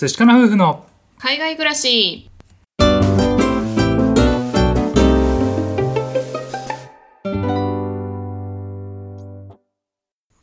寿司かな夫婦の海外暮らし。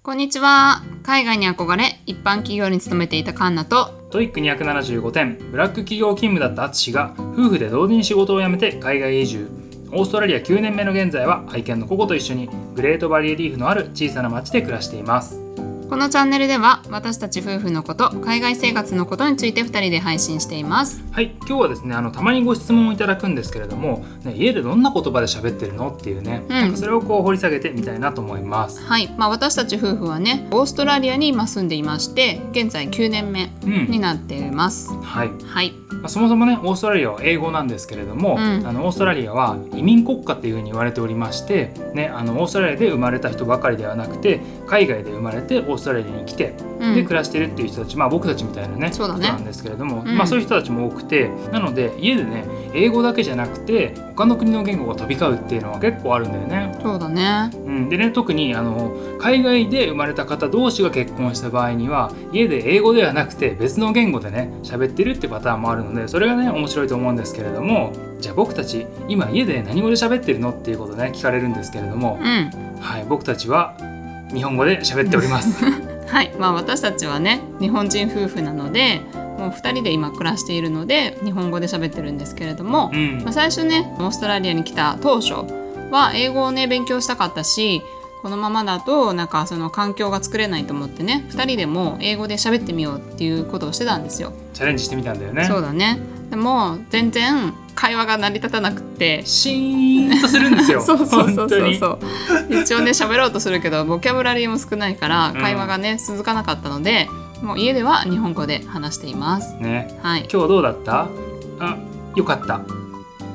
こんにちは。海外に憧れ一般企業に勤めていたカンナと TOEIC 275点ブラック企業勤務だった淳が夫婦で同時に仕事を辞めて海外移住。オーストラリア9年目の現在は愛犬のココと一緒にグレートバリエリーフのある小さな町で暮らしていますこのチャンネルでは私たち夫婦のこと海外生活のことについて2人で配信しています。はい今日はですねあのたまにご質問をいただくんですけれども、ね、家でどんな言葉で喋ってるの？っていうね、うん。なんかそれをこう掘り下げてみたいなと思います。はい、まあ、私たち夫婦はねオーストラリアに今住んでいまして現在9年目うんになっています、はい。はい。まあ、そもそもねオーストラリアは英語なんですけれども、うん。あのオーストラリアは移民国家っていうふうに言われておりまして、ね、あのオーストラリアで生まれた人ばかりではなくて海外で生まれてオーストラリアに来て、うん。で暮らしてるっていう人たち、まあ、僕たちみたいなねそうだね。人なんですけれども、うん。まあ、そういう人たちも多くてなので家でね英語だけじゃなくて他の国の言語が飛び交うっていうのは結構あるんだよね。そうだね。うん、でね特にあの海外で生まれた方同士が結婚した場合には家で英語ではなくて別の言語でね喋ってるってパターンもあるのでそれがね面白いと思うんですけれどもじゃあ僕たち今家で何語で喋ってるのっていうことね聞かれるんですけれどもう、ん。はい、僕たちは日本語で喋っております。はい、まあ私たちはね日本人夫婦なのでもう2人で今暮らしているので日本語で喋ってるんですけれども、うんまあ、最初ねオーストラリアに来た当初は英語をね勉強したかったしこのままだとなんかその環境が作れないと思ってね2人でも英語で喋ってみようっていうことをしてたんですよ。チャレンジしてみたんだよね。そうだねでも全然会話が成り立たなくって。シーンとするんですよ。そうそうそうそうそう。一応ね喋ろうとするけどボキャブラリーも少ないからうん。会話がね、続かなかったのでもう家では日本語で話しています。ね。はい。今日どうだった？あよかった。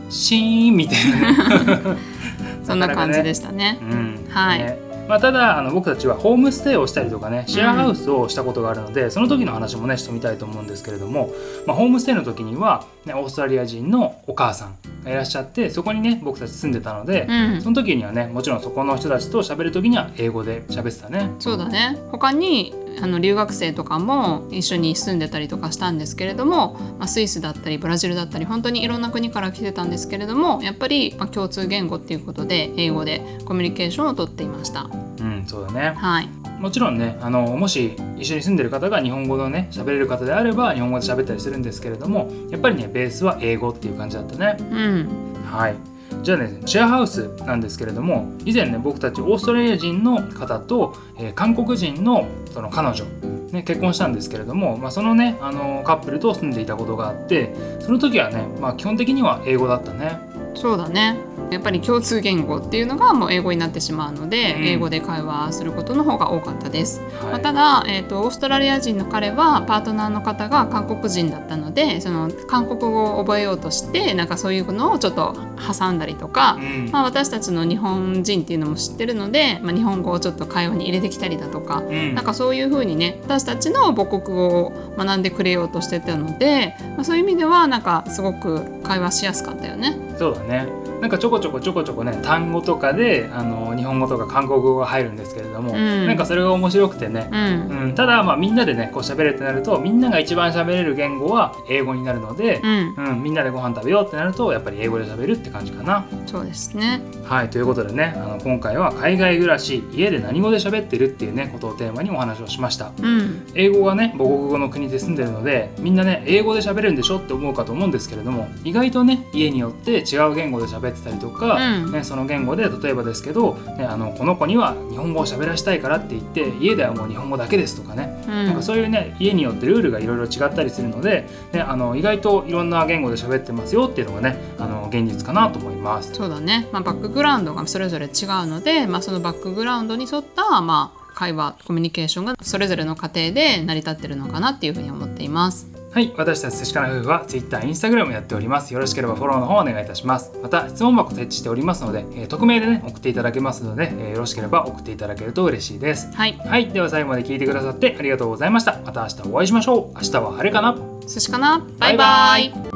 シーンみたいな。ね。そんな感じでしたね。うんはい。ねまあ、ただあの僕たちはホームステイをしたりとかねシェアハウスをしたことがあるので、その時の話もねしてみたいと思うんですけれども、まあ、ホームステイの時には、ね、オーストラリア人のお母さんがいらっしゃってそこにね僕たち住んでたので、うん。その時にはねもちろんそこの人たちと喋る時には英語で喋ってたね。そうだね。他にあの留学生とかも一緒に住んでたりとかしたんですけれども、まあ、スイスだったりブラジルだったり本当にいろんな国から来てたんですけれどもやっぱり、まあ、共通言語っていうことで英語でコミュニケーションをとっていましたうん、そうだねはいもちろんねあのもし一緒に住んでる方が日本語のね喋れる方であれば日本語で喋ったりするんですけれどもやっぱりねベースは英語っていう感じだったね。うんはい。じゃあね、シェアハウスなんですけれども、以前ね、僕たちオーストラリア人の方と、えー韓国人のその彼女、ね、結婚したんですけれども、まあ、そのね、あのカップルと住んでいたことがあって、その時はね、まあ、基本的には英語だったね。そうだね。やっぱり共通言語っていうのがもう英語になってしまうので、うん。英語で会話することの方が多かったです、はい。まあただ、えー、とオーストラリア人の彼はパートナーの方が韓国人だったのでその韓国語を覚えようとしてなんかそういうのをちょっと挟んだりとか、うん。まあ、私たちの日本人っていうのも知ってるので、まあ、日本語をちょっと会話に入れてきたりだとか、うん。なんかそういう風にね私たちの母国語を学んでくれようとしてたので、まあ、そういう意味ではなんかすごく会話しやすかったよね。そうだね。なんかちょこちょこちょこちょこね単語とかであの日本語とか韓国語が入るんですけれども、うんなんかそれが面白くてね、うんうん、ただまあみんなでねこう喋るってなるとみんなが一番喋れる言語は英語になるので、うん、うんみんなでご飯食べようってなるとやっぱり英語で喋るって感じかな。そうですね。はいということでねあの今回は海外暮らし家で何語で喋ってるっていうねことをテーマにお話をしました。うん、英語がね母国語の国で住んでるのでみんなね英語で喋るんでしょって思うかと思うんですけれども意外とね家によって違う言語で喋ってたりとか、うんね、その言語で例えばですけど、ね、あのこの子には日本語を喋らせたいからって言って家ではもう日本語だけですとかね、うん、なんかそういうね家によってルールがいろいろ違ったりするので、ね、あの意外といろんな言語で喋ってますよっていうのがねあの現実かなと思います。そうだね。まあバックグラウンドがそれぞれ違うので、まあそのバックグラウンドに沿ったまあ会話コミュニケーションがそれぞれの家庭で成り立ってるのかなっていうふうに思っています。はい、私たち寿司かな夫婦は Twitter、Instagram やっております。よろしければフォローの方お願いいたします。また質問箱設置しておりますので、えー匿名でね送っていただけますので、えーよろしければ送っていただけると嬉しいです。はい。はい、では最後まで聞いてくださってありがとうございました。また明日お会いしましょう。明日は晴れかな寿司かなバイバイ